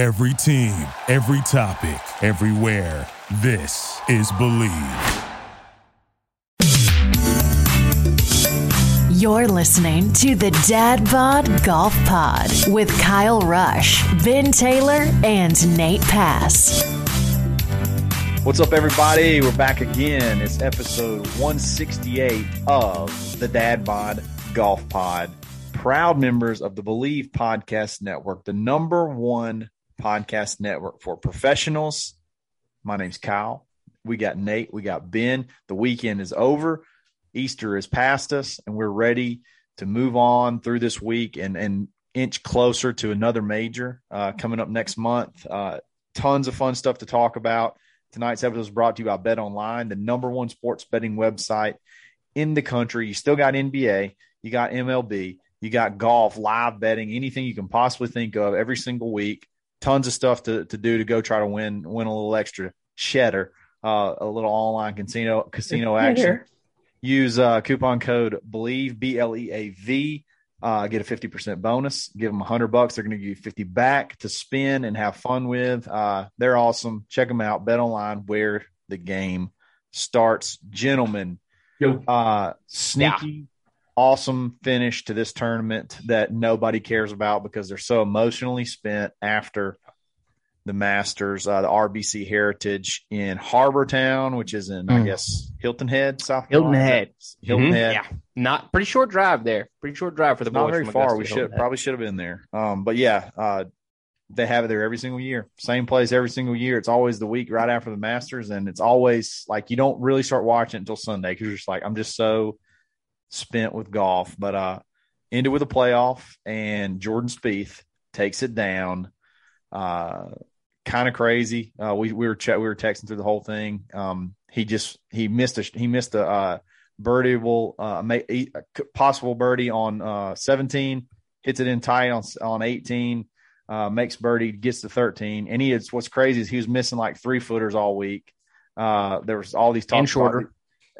Every team, every topic, everywhere. This is Bleav. You're listening to the Dad Bod Golf Pod with Kyle Rush, Ben Taylor, and Nate Pass. What's up, everybody? We're back again. It's episode 168 of the Dad Bod Golf Pod. Proud members of the Bleav Podcast Network, the number one podcast network for professionals. My name's Kyle. We got Nate. We got Ben. The weekend is over. Easter is past us, and we're ready to move on through this week and, and inch closer to another major uh, coming up next month. Uh, tons of fun stuff to talk about. Tonight's episode is brought to you by Bet Online, the number one sports betting website in the country. You still got NBA, you got MLB, you got golf, live betting, anything you can possibly think of every single week. Tons of stuff to, to do to go try to win win a little extra cheddar, uh, a little online casino casino action. Use uh, coupon code Bleav B L E A V. Uh, get a fifty percent bonus. Give them a hundred bucks. They're going to give you fifty back to spend and have fun with. Uh, they're awesome. Check them out. Bet online where the game starts, gentlemen. Uh, sneaky, awesome finish to this tournament that nobody cares about because they're so emotionally spent after the Masters, uh, the RBC Heritage in Harbor Town, which is in, I guess, Hilton Head, South Hilton Carolina. Head. Hilton Mhm. Head. Yeah, not pretty short drive there. Pretty short drive for the Not boys. very far. Augusta We should Head. probably should have been there. Um, but yeah, uh, they have it there every single year. Same place every single year. It's always the week right after the Masters, and it's always like you don't really start watching it until Sunday because you're just like, I'm just so spent with golf. But uh, ended with a playoff, and Jordan Spieth takes it down. Uh, kind of crazy. Uh, we we were ch- we were texting through the whole thing. Um, he just he missed a he missed a uh, birdieable uh, ma- a possible birdie on uh, 17, hits it in tight on on 18, uh, makes birdie, gets to 13, and he is what's crazy is he was missing like three footers all week. Uh, there was all these talks And shorter. about,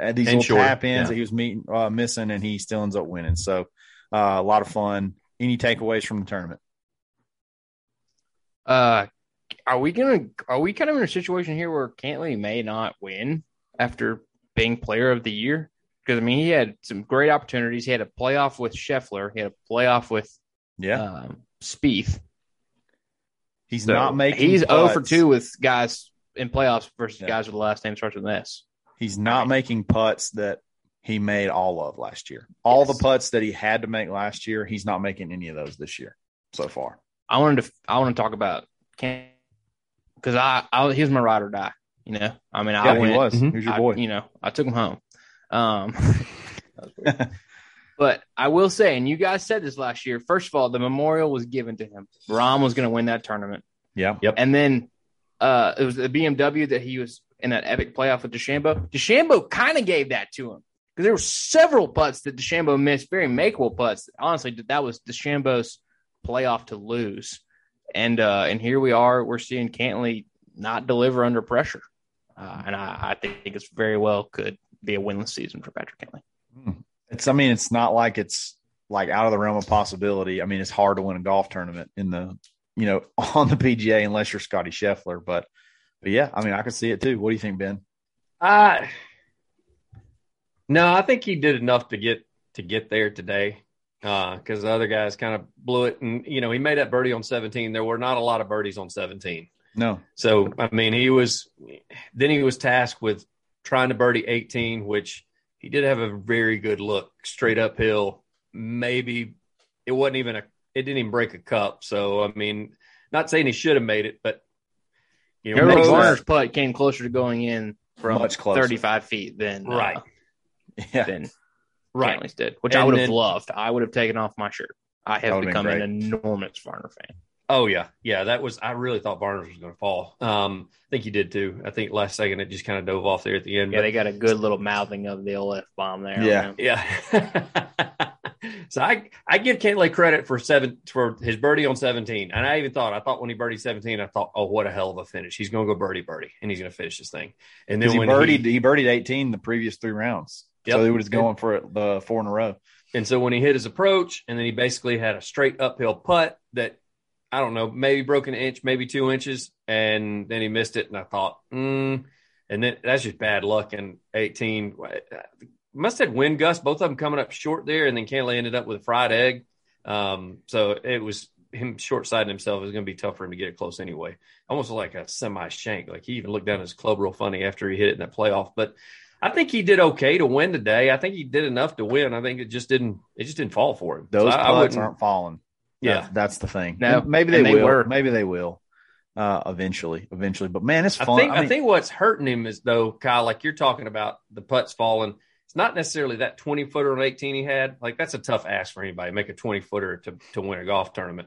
uh, these And little shorter, tap ins yeah. that he was meeting uh, missing, and he still ends up winning. So uh, a lot of fun. Any takeaways from the tournament? Uh, are we gonna? Are we kind of in a situation here where Cantlay may not win after being Player of the Year? Because I mean, he had some great opportunities. He had a playoff with Scheffler. He had a playoff with Yeah, um, Spieth. he's So not making. He's zero for two with guys in playoffs versus Yeah. guys with the last name starts with an S. He's not making putts that he made all of last year. All Yes. the putts that he had to make last year, he's not making any of those this year so far. I wanted to. I want to talk about Can because I, I he was my ride or die. You know, I mean, I Yeah, went, he was. Mhm. He was your I- boy. you know, I took him home. Um, that was weird. but I will say, and you guys said this last year. First of all, the memorial was given to him. Rahm was going to win that tournament, yeah. Yep. and then uh, it was the BMW that he was in that epic playoff with DeChambeau. DeChambeau kind of gave that to him because there were several putts that DeChambeau missed, very makeable putts. Honestly, that was DeChambeau's playoff to lose, and uh, and here we are. We're seeing Cantlay not deliver under pressure, uh, and I, I think it's very well could be a winless season for Patrick Cantlay. It's I mean, it's not like it's like out of the realm of possibility. I mean, it's hard to win a golf tournament in the you know, on the PGA unless you're Scotty Scheffler. But but yeah, I mean I could see it too. What do you think, Ben? Uh, no, I think he did enough to get to get there today. Because the other guys kind of blew it, and you know he made that birdie on 17. There were not a lot of birdies on 17. No. So I mean, he was then he was tasked with trying to birdie 18, which he did have a very good look straight uphill. Maybe it wasn't even a it didn't even break a cup. So I mean, not saying he should have made it, but you know, Harold makes Varner's putt came closer to going in from Much closer. 35 feet than uh, Right. Yeah. than right. Cantlay's did, which I would have loved. I would have taken off my shirt. I have become an enormous Varner fan. Oh yeah, yeah. That was. I really thought Varner's was going to fall. Um, I think he did too. I think last second it just kind of dove off there at the end. Yeah, but- they got a good little mouthing of the old F bomb there. Yeah. Yeah. so I I give Cantlay credit for seven for his birdie on 17. And I even thought, I thought when he birdied 17, I thought, oh, what a hell of a finish. He's gonna go birdie birdie and he's gonna finish this thing. And then he when birdied he, he, birdied 18 the previous three rounds. Yep. So he was going for it the four in a row. and so when he hit his approach, and then he basically had a straight uphill putt that I don't know, maybe broke an inch, maybe two inches, and then he missed it. And I thought, mm, and then that's just bad luck. And 18 must have wind gusts, both of them coming up short there, and then Cantlay ended up with a fried egg. Um, so it was him short siding himself. It was going to be tough for him to get it close anyway. Almost like a semi shank. Like he even looked down his club real funny after he hit it in that playoff. But I think he did okay to win today. I think he did enough to win. I think it just didn't. It just didn't fall for him. Those So I- I putts wouldn't- aren't falling. Yeah. That's, that's the thing. No, maybe they, they will. were. Maybe they will. Uh, eventually, eventually. But man, it's I think I, mean, think what's hurting him is though, Kyle, like you're talking about the putts falling. It's not necessarily that 20 footer on 18 he had. Like that's a tough ask for anybody. Make a 20 footer to to win a golf tournament.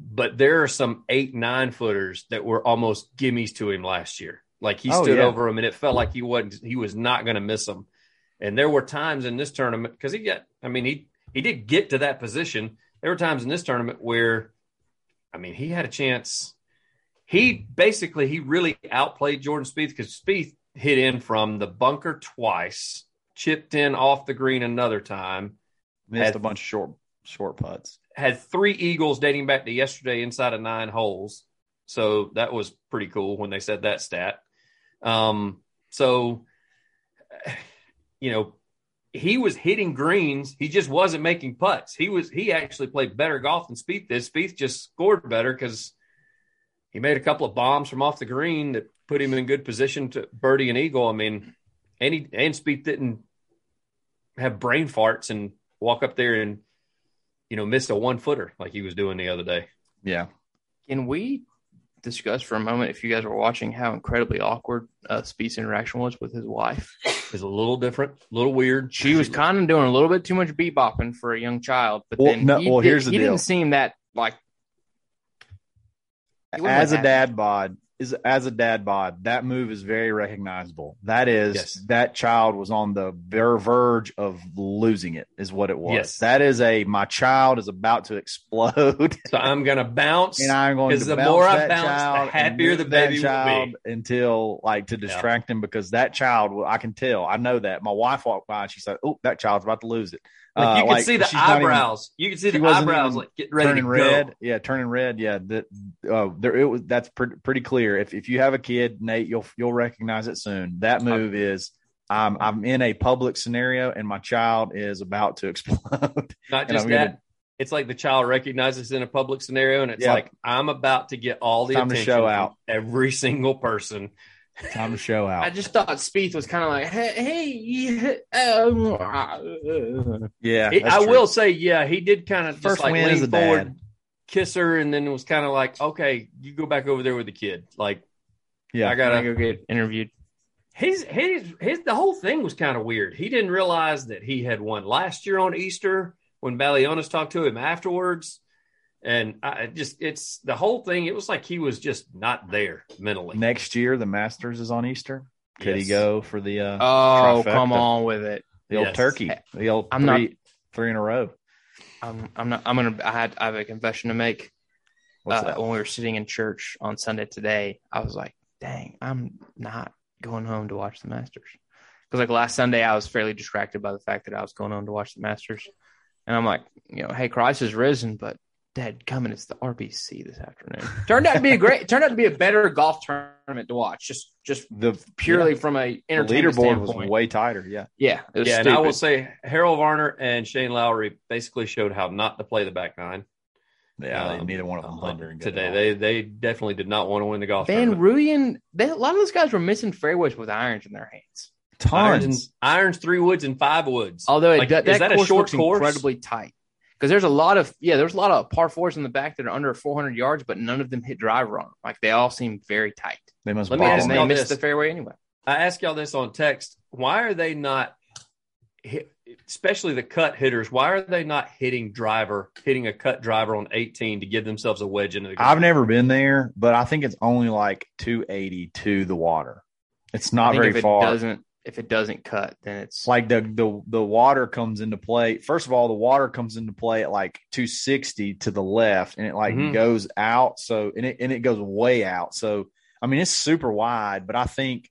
But there are some eight nine footers that were almost gimmies to him last year. Like he Oh, stood yeah. over him and it felt like he wasn't he was not going to miss them. And there were times in this tournament because he got I mean he he did get to that position. There were times in this tournament where I mean he had a chance he basically he really outplayed Jordan Spieth because Spieth hit in from the bunker twice, chipped in off the green another time, missed had- a bunch of short short putts. had three eagles dating back to yesterday inside of nine holes. So that was pretty cool when they said that stat. Um, so you know, he was hitting greens. He just wasn't making putts. He was he actually played better golf than Spieth did. Spieth just scored better because he made a couple of bombs from off the green that put him in good position to birdie and eagle. I mean, and he and Spieth didn't have brain farts and walk up there and you know miss a one footer like he was doing the other day. Yeah. Can we discuss for a moment, if you guys were watching, how incredibly awkward uh, Spieth's interaction was with his wife? It's a little different, a little weird. She was kind of doing a little bit too much bebopping for a young child, but Well, then no, he, well, did- here's the he deal. didn't seem that like As a that dad bod, is as a dad bod, that move is very recognizable. That is Yes. that child was on the ver- verge of losing it, is what it was. Yes. That is a my child is about to explode. So I'm gonna bounce. and I'm going to Because the bounce more I bounce, the child and happier the baby will be. until like to distract him because that child I can tell I know that my wife walked by and she said oh that child's about to lose it like, Uh, you can see the not even eyebrows. you can see the eyebrows like getting ready turning to red go. yeah turning red yeah that uh, there it was that's pretty pretty clear if if you have a kid Nate you'll you'll recognize it soon that move is I'm I'm in a public scenario and my child is about to explode Not just that. gonna- It's like the child recognizes in a public scenario, and it's Yeah. like I'm about to get all the Time to attention show out. every single person. Time to show out I just thought Spieth was kind of like, hey, hey um, uh, uh, uh. yeah He- I true. will say, yeah, he did kind of just First like win as lean a forward, dad. kiss her, and then it was kind of like, okay, you go back over there with the kid. Like yeah I I gotta gotta. go get interviewed. His his his the whole thing was kind of weird. He didn't realize that he had won last year on Easter when Balionis talked to him afterwards. And I I just it's the whole thing. It was like he was just not there mentally. next year the Masters is on Easter could he go for the uh Oh, Trifecta. come on with it. the old Yes. turkey the old I'm not- three three in a row I'm, I'm not. I'm gonna. I had. I have a confession to make. what's uh, that when we were sitting in church on Sunday today, I was like, "Dang, I'm not going home to watch the Masters." Because like last Sunday, I was fairly distracted by the fact that I was going home to watch the Masters, and I'm like, you know, hey, Christ is risen, but Dad, coming, it's the RBC this afternoon. Turned out to be a great. Turned out to be a better golf tournament to watch. Just, just the purely yeah, from a the entertainment leaderboard was way tighter yeah yeah, it was Yeah, and I will say Harold Varner and Shane Lowry basically showed how not to play the back nine. yeah Um, neither one of them played very good today. They they definitely did not want to win the golf Van tournament. Rooyen, they, a lot of those guys were missing fairways with irons in their hands. Irons, tons irons, three woods, and five woods. Although it, Like, that, is that, that a short looks course? incredibly tight because there's a lot of yeah, there's a lot of par fours in the back that are under 400 yards, but none of them hit driver on. 'em. Like they all seem very tight, they must Let me ask they y'all missed this. the fairway anyway. I asked y'all this on text. Why are they not, hit, especially the cut hitters? Why are they not hitting driver, hitting a cut driver on 18 to give themselves a wedge into the? I've never been there, but I think it's only like 280 to the water. It's I not think very if it far. doesn't if it doesn't cut, then it's like the the the water comes into play. First of all, the water comes into play at like 260 to the left, and it like Mhm. goes out. So and it and it goes way out. So I mean, it's super wide, but I think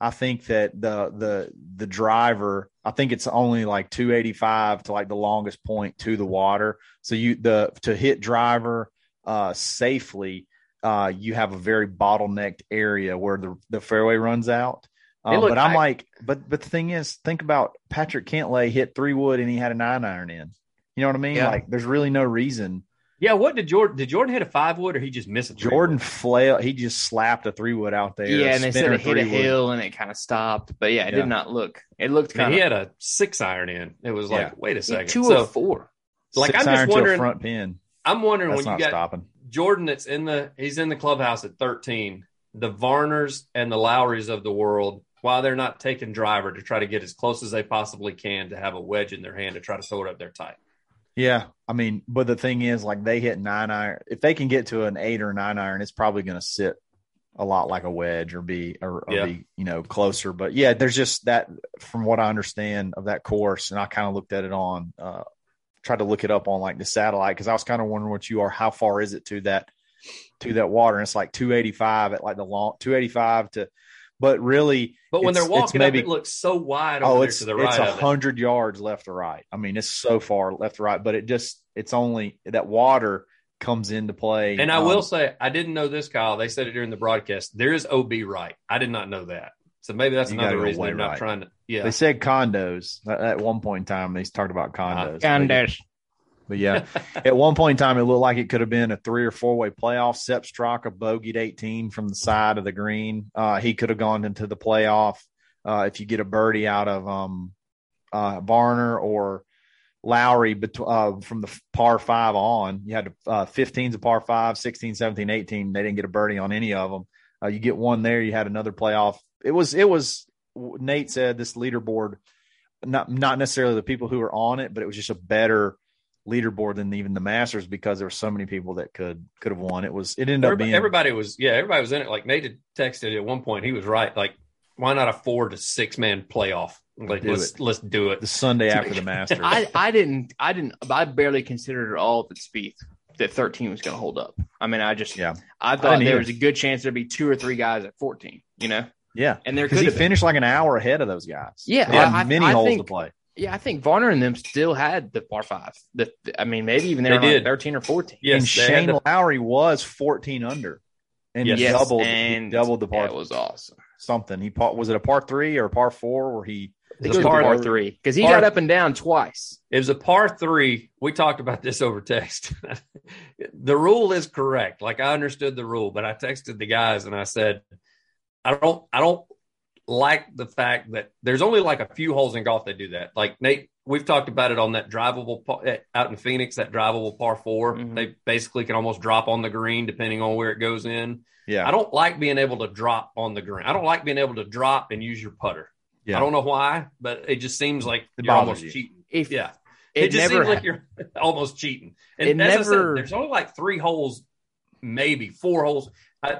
I think that the the the driver, I think it's only like 285 to like the longest point to the water. So you the to hit driver uh, safely, uh, you have a very bottlenecked area where the the fairway runs out. They Um, look but I'm like, but but the thing is, think about Patrick Cantlay hit three wood and he had a nine iron in. You know what I mean? Yeah. Like, there's really no reason. Yeah, what did Jordan did Jordan hit a five wood or he just missed a three Jordan wood? flail. He just slapped a three wood out there. yeah, and they said it hit a three-wood. hill and it kind of stopped. But yeah, it Yeah. did not look. It looked I mean, kind he had a six iron in. It was like, Yeah. wait a second. two So of four. like Six I'm just iron to wondering front pin. I'm wondering That's when you got stopping. Jordan that's in the he's in the clubhouse at 13. The Varners and the Lowrys of the world, while they're not taking driver to try to get as close as they possibly can to have a wedge in their hand to try to throw it up there tight. Yeah, I mean, but the thing is, like they hit nine iron. If they can get to an eight or nine iron, it's probably going to sit a lot like a wedge or be or, or Yeah. be you know closer. But yeah, there's just that from what I understand of that course, and I kind of looked at it on, uh, tried to look it up on like the satellite because I was kind of wondering what you are. How far is it to that to that water? And it's like 285 at like the long 285 to, but really, But when they're it's walking maybe- up, it looks so wide over oh, it's to the it's a of it. hundred yards left to right. I mean, it's so far left to right, but it just it's only that water comes into play. And I Um, will say, I didn't know this, Kyle. They said it during the broadcast. There is OB right. I did not know that. So maybe that's another reason way they're not trying to. Yeah. They said condos at, at one point in time. They talked about condos. Condos. But yeah, at one point in time, it looked like it could have been a three or four way playoff. Sepp Straka bogeyed 18 from the side of the green. Uh, he could have gone into the playoff uh, if you get a birdie out of um, uh, Varner or Lowry bet- uh, from the par five on. You had uh, 15's a par five, 16, 17, 18. They didn't get a birdie on any of them. Uh, you get one there, you had another playoff. It was, it was, Nate said this leaderboard, not, not necessarily the people who were on it, but it was just a better leaderboard than even the Masters because there were so many people that could could have won. It was it ended up everybody, being everybody was, yeah, everybody was in it. Like Nate had texted at one point. He was right. Like, why not a four to six man playoff? Like, Do let's it. let's do it. the Sunday after the Masters. I, I didn't I didn't I barely considered at all that Spieth that 13 was going to hold up. I mean, I just Yeah. I didn't thought there either. was a good chance there'd be two or three guys at 14. You know, yeah, and there because could he been. finished like an hour ahead of those guys. Yeah, They had I- I- many I holes think- to play. Yeah, I think Varner and them still had the par five. The, I mean, maybe even they, They were like did. 13 or 14. Yes, and Shane the- Lowry was 14 under, and he Yes. doubled and he doubled the par That was awesome. something. He par, was it a par three or a par four where he I think it was par- a par three because he par- got up and down twice. It was a par three. We talked about this over text. the rule is correct. Like I understood the rule, but I texted the guys and I said, I don't, I don't like the fact that there's only like a few holes in golf that do that. Like Nate, we've talked about it on that drivable par, eh, out in Phoenix, that drivable par 4 Mhm. They basically can almost drop on the green depending on where it goes in. yeah I don't like being able to drop on the green. I don't like being able to drop and use your putter. yeah I don't know why, but it just seems like It you're almost you. cheating. If Yeah. it, It, just never seems like you're almost cheating. And It as I said, never- there's only like three holes, maybe four holes, uh,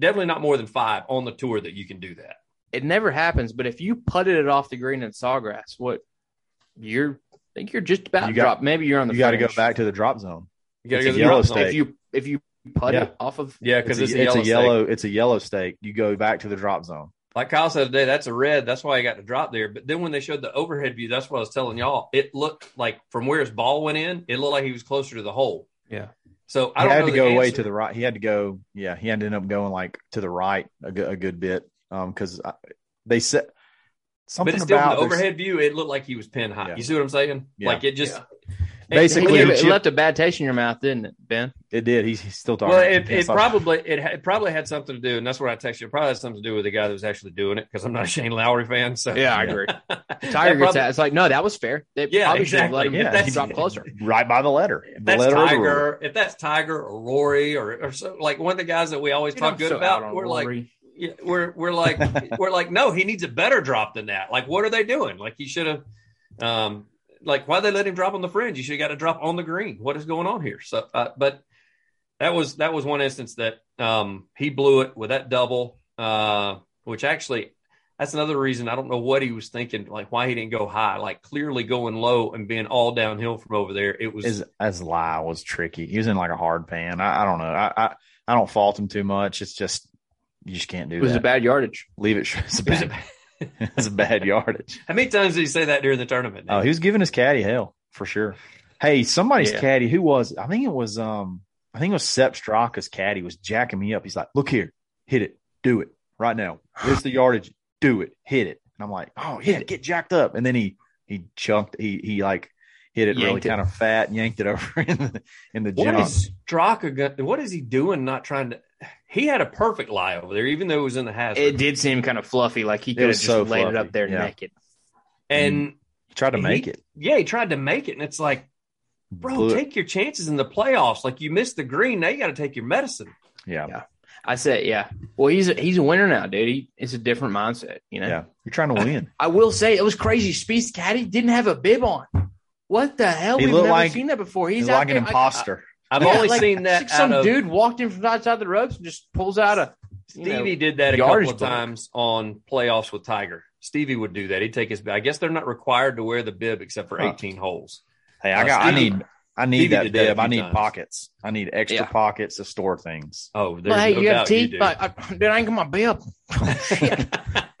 definitely not more than five on the tour that you can do that. It never happens. But if you putted it off the green in sawgrass, what you're I think you're just about You got- drop. Maybe you're on the. you got to go back to the drop zone. You got to go to the yellow drop stake. if you if you put Yeah. it off of. Yeah, because it's, it's a a yellow. yellow. It's a yellow stake. You go back to the drop zone. Like Kyle said today, that's a red. That's why I got to drop there. But then when they showed the overhead view, that's what I was telling y'all. It looked like from where his ball went in, it looked like he was closer to the hole. Yeah. So I he don't had know to go away answer. to the right. He had to go. Yeah, he ended up going like to the right a good, a good bit. Um, because they said something But still about from the overhead view, it looked like he was pin high. Yeah. You see what I'm saying? Yeah. Like it just Basically, it, he it left a bad taste in your mouth, didn't it, Ben? It did. He's, he's still talking. Well, it, it probably it, it probably had something to do, and that's what I texted you. It probably had something to do with the guy that was actually doing it because I'm not a Shane Lowry fan. So Yeah, I agree. Tiger gets that. It's like, no, that was fair. They Yeah, probably should have let him. Yeah, If he- drop closer. right by the letter. If the that's letter rule. Tiger, if that's Tiger or Rory or, or so, like one of the guys that we always Dude, talk good so about, we're like, Rory. yeah, we're we're like we're like, no, he needs a better drop than that. Like, what are they doing? Like, he should have, um, like, why they let him drop on the fringe? You should have got a drop on the green. What is going on here? So, uh, but that was that was one instance that um he blew it with that double, uh, which actually. That's another reason I don't know what he was thinking, like why he didn't go high, like clearly going low and being all downhill from over there. It was As as lie was tricky. He was in like a hard pan. I, I don't know. I, I I don't fault him too much. It's just you just can't do It It was that. a bad yardage. Leave it. It's a It was a bad. it's a bad yardage. How many times did he say that during the tournament? Oh, he was giving his caddy hell for sure. Hey, somebody's Yeah. caddy. Who was? I think it was. Um, I think it was Sepp Straka's caddy was jacking me up. He's like, "Look here, hit it, do it right now. Here's the yardage, do it, hit it." And I'm like, "Oh yeah, get jacked up." And then he he chunked, he he like hit it really Yanked it. kind of fat, and yanked it over in the in the What jump. is Straka? What is he doing? Not trying to. He had a perfect lie over there, even though it was in the hazard. It did seem kind of fluffy, like he could have just so laid it up there yeah. naked. and mm. He tried to he- make it, yeah, he tried to make it, and it's like, bro, Blew it. take your chances in the playoffs. Like you missed the green, now you got to take your medicine. yeah. Yeah. I said, yeah. Well, he's a, he's a winner now, dude. He, it's a different mindset, you know. Yeah, you're trying to win. I will say it was crazy. Spieth's caddy didn't have a bib on. What the hell? He We've looked never like- seen that before. He's He's out like an there, imposter. I've Yeah, only like- seen that like some of, dude walked in from outside the ropes and just pulls out a you know, Stevie did that a couple of book. times on playoffs with Tiger. Stevie would do that. He'd take his. I guess they're not required to wear the bib except for Huh. 18 holes. Hey, I Uh, got. I need. I need Stevie that did that a bib. I need times. pockets. I need extra Yeah. pockets to store things. Oh, there's Well, hey, no you have doubt teeth, do. but I, dude, I ain't got my bib. Shit.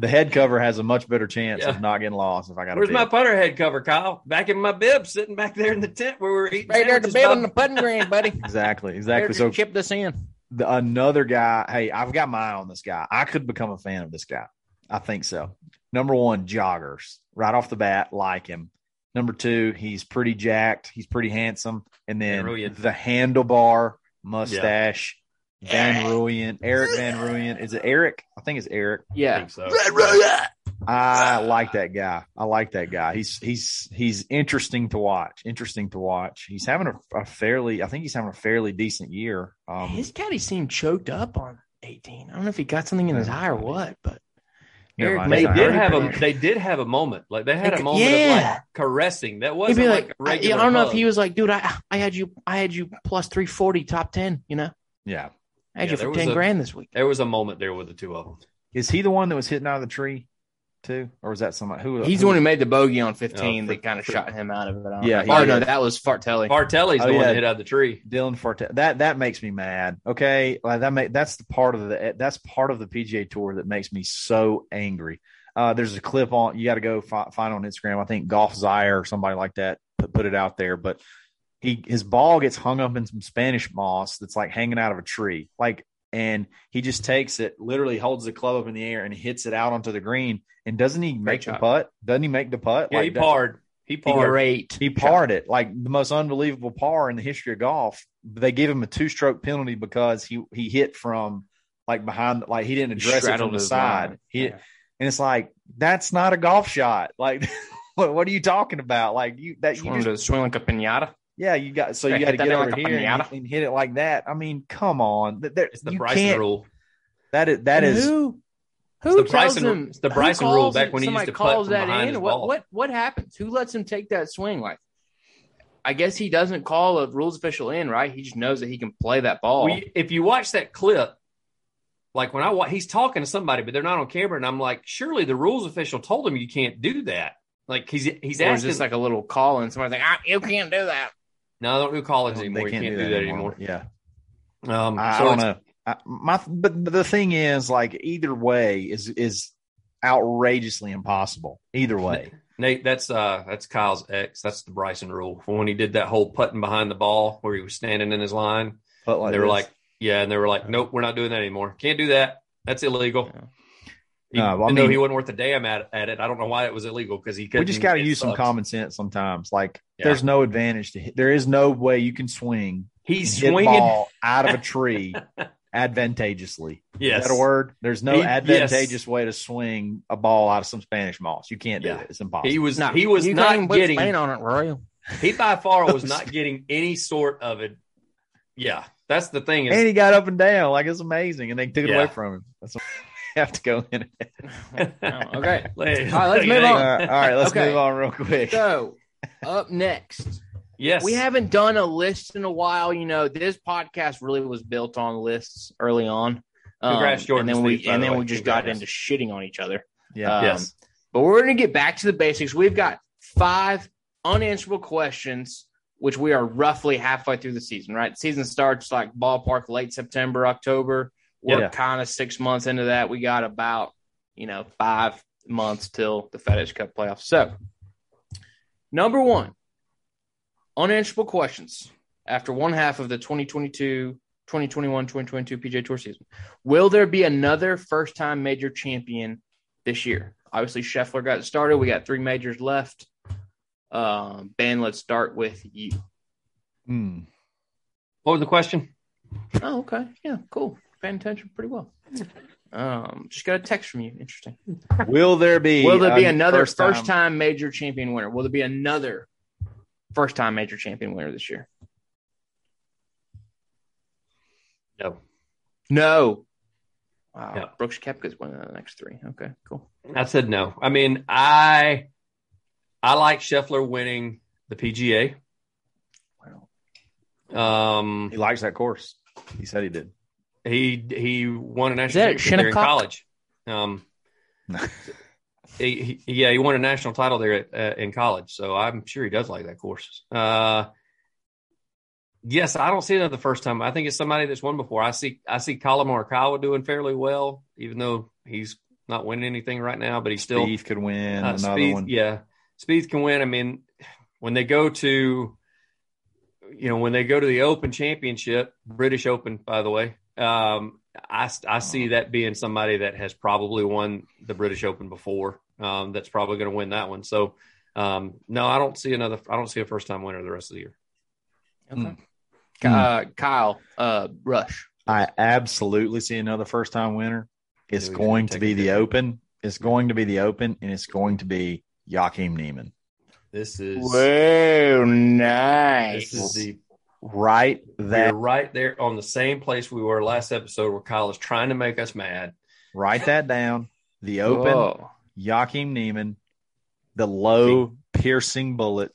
The head cover has a much better chance Yeah. of not getting lost if I got Where's a my bib. punter head cover, Kyle? Back in my bib, sitting back there in the tent where we were eating. right there, the bib Bob. and the putting green, buddy. Exactly. Exactly. So chip this in. the, another guy. Hey, I've got my eye on this guy. I could become a fan of this guy. I think so. Number one, joggers. Right off the bat, like him. Number two, he's pretty jacked. He's pretty handsome. And then Van the handlebar mustache. Van Rooyen, Eric Van Rooyen. Is it Eric? I think it's Eric. I Yeah. think so. I like that guy. I like that guy. He's he's he's interesting to watch. Interesting to watch. He's having a, a fairly. I think he's having a fairly decent year. Um, His caddy seemed choked up on 18. I don't know if he got something in his eye or what, but Eric They did have a. They did have a moment. Like they had a Like, moment of like caressing. That he'd wasn't be like, like, a I, yeah, regular. I don't know if he was like, dude, I I had you I had you plus 340 top 10, you know? Yeah. I had Yeah, you there for 10 a- grand this week. There was a moment there with the two of them. Is he the one that was hitting out of the tree, too, or was that somebody who? He's who, the one who made the bogey on 15 Oh, for- that kind of for- shot him out of it. Yeah, know. Oh, no, that was Frittelli. Frittelli's Oh, the one yeah. that hit out of the tree. Dylan Forte. That that makes me mad. Okay, like that make that's the part of the that's part of the PGA Tour that makes me so angry. Uh, there's a clip on you got to go fi- find on Instagram. I think Golf Zyre or somebody like that put, put it out there. But he his ball gets hung up in some Spanish moss that's like hanging out of a tree. Like and he just takes it, literally holds the club up in the air and hits it out onto the green. And doesn't he make the putt? Doesn't he make the putt? Yeah, Like, he parred. He parred. Great. he parred it like the most unbelievable par in the history of golf. They give him a two stroke penalty because he he hit from like behind, like he didn't He address it straddled from the side. He, Yeah. And it's like that's not a golf shot. Like what, what are you talking about? Like you that Just you just to swing like a pinata. Yeah you got so you got to get over like here and, and hit it like that. I mean, come on, Th- there, It's the you Bryson can't. rule. That is that And is who who It's the tells Bryson- him it's the Bryson calls rule back when he used somebody to putt calls from that behind in? his What ball. what what happens? Who lets him take that swing? Like, I guess he doesn't call a rules official in, right? He just knows that he can play that ball. We, if you watch that clip, like when I wa- he's talking to somebody, but they're not on camera, and I'm like, surely the rules official told him you can't do that. Like he's he's or is asking. this like a little call and somebody's like, ah, you can't do that. No, I don't do callings they anymore. You can't do that anymore. Yeah. Um, I, so I don't know. I, my, but the thing is, like, either way is is outrageously impossible. Either way, Nate, that's uh that's Kyle's ex. That's the Bryson rule. For when he did that whole putting behind the ball where he was standing in his line, like they were this. like, yeah, and they were like, nope, we're not doing that anymore. Can't do that. That's illegal. Yeah. No, Even uh, well, I though mean- he wasn't worth a damn at, at it, I don't know why it was illegal because he couldn't. we just got to it use some common sense sometimes. Like, Yeah. there's no advantage to hit. There is no way you can swing He's swinging. ball out of a tree advantageously. Yes, Is that a word? There's no He- advantageous yes. way to swing a ball out of some Spanish moss. You can't do Yeah. it. It's impossible. he was. No, he was not can't even put getting. Spain on it, Royal. He by far was not getting any sort of it. Yeah, that's the thing. Is and he got up and down like it's amazing, and they took it away from him. That's what we have to go in. it. Oh, okay. Let's- All right, let's move on. right, all right, let's Okay. move on real quick. So, up next, Yes, we haven't done a list in a while. You know, this podcast really was built on lists early on. Um, Congrats, Jordan And then we Steve, and the then way. we just got into shitting on each other. Yeah, Um, Yes. But we're going to get back to the basics. We've got five unanswerable questions, which we are roughly halfway through the season, right? season starts like ballpark late September, October. We're Yeah. kind of six months into that. We got about, you know, five months till the FedEx Cup playoffs. So, number one, unanswerable questions. after one half of the 2022, 2021, 2022 PGA Tour season. Will there be another first time major champion this year? Obviously, Scheffler got started. We got three majors left. Um, ben, let's start with you. Hmm. What was the question? Oh, okay. Yeah, cool. Paying attention pretty well. Um, just got a text from you. Interesting. Will there be? Will there be a another first time major champion winner? Will there be another first time major champion winner this year? No. No. Wow. No. Brooks Koepka's winning the next three. Okay, cool. I said no. I mean, I I like Scheffler winning the PGA. Wow. Um, He likes that course. He said he did. He he won a national that at championship there in college. Um, he, he- yeah, he won a national title there at, uh, in college, so I'm sure he does like that course. Uh, yes, I don't see it the first time. I think it's somebody that's won before. I see I see Collin Morikawa doing fairly well, even though he's not winning anything right now, but he's still Steve could win uh, another Spieth, one. Yeah, Spieth can win. I mean, when they go to, you know, when they go to the Open Championship, British Open, by the way, um, I I see that being somebody that has probably won the British Open before. Um, that's probably going to win that one. So, um, no, I don't see another. I don't see a first time winner the rest of the year. Okay. Hmm. Uh, Kyle, uh, Rush. I absolutely see another first time winner. It's Yeah, going to be the picture. Open. It's going to be the Open, and it's going to be Joaquin Niemann. This is Whoa, nice. this is the Right we're right there on the same place we were last episode where Kyle is trying to make us mad. write that down. The Open, Whoa. Joaquin Niemann, the low piercing bullet.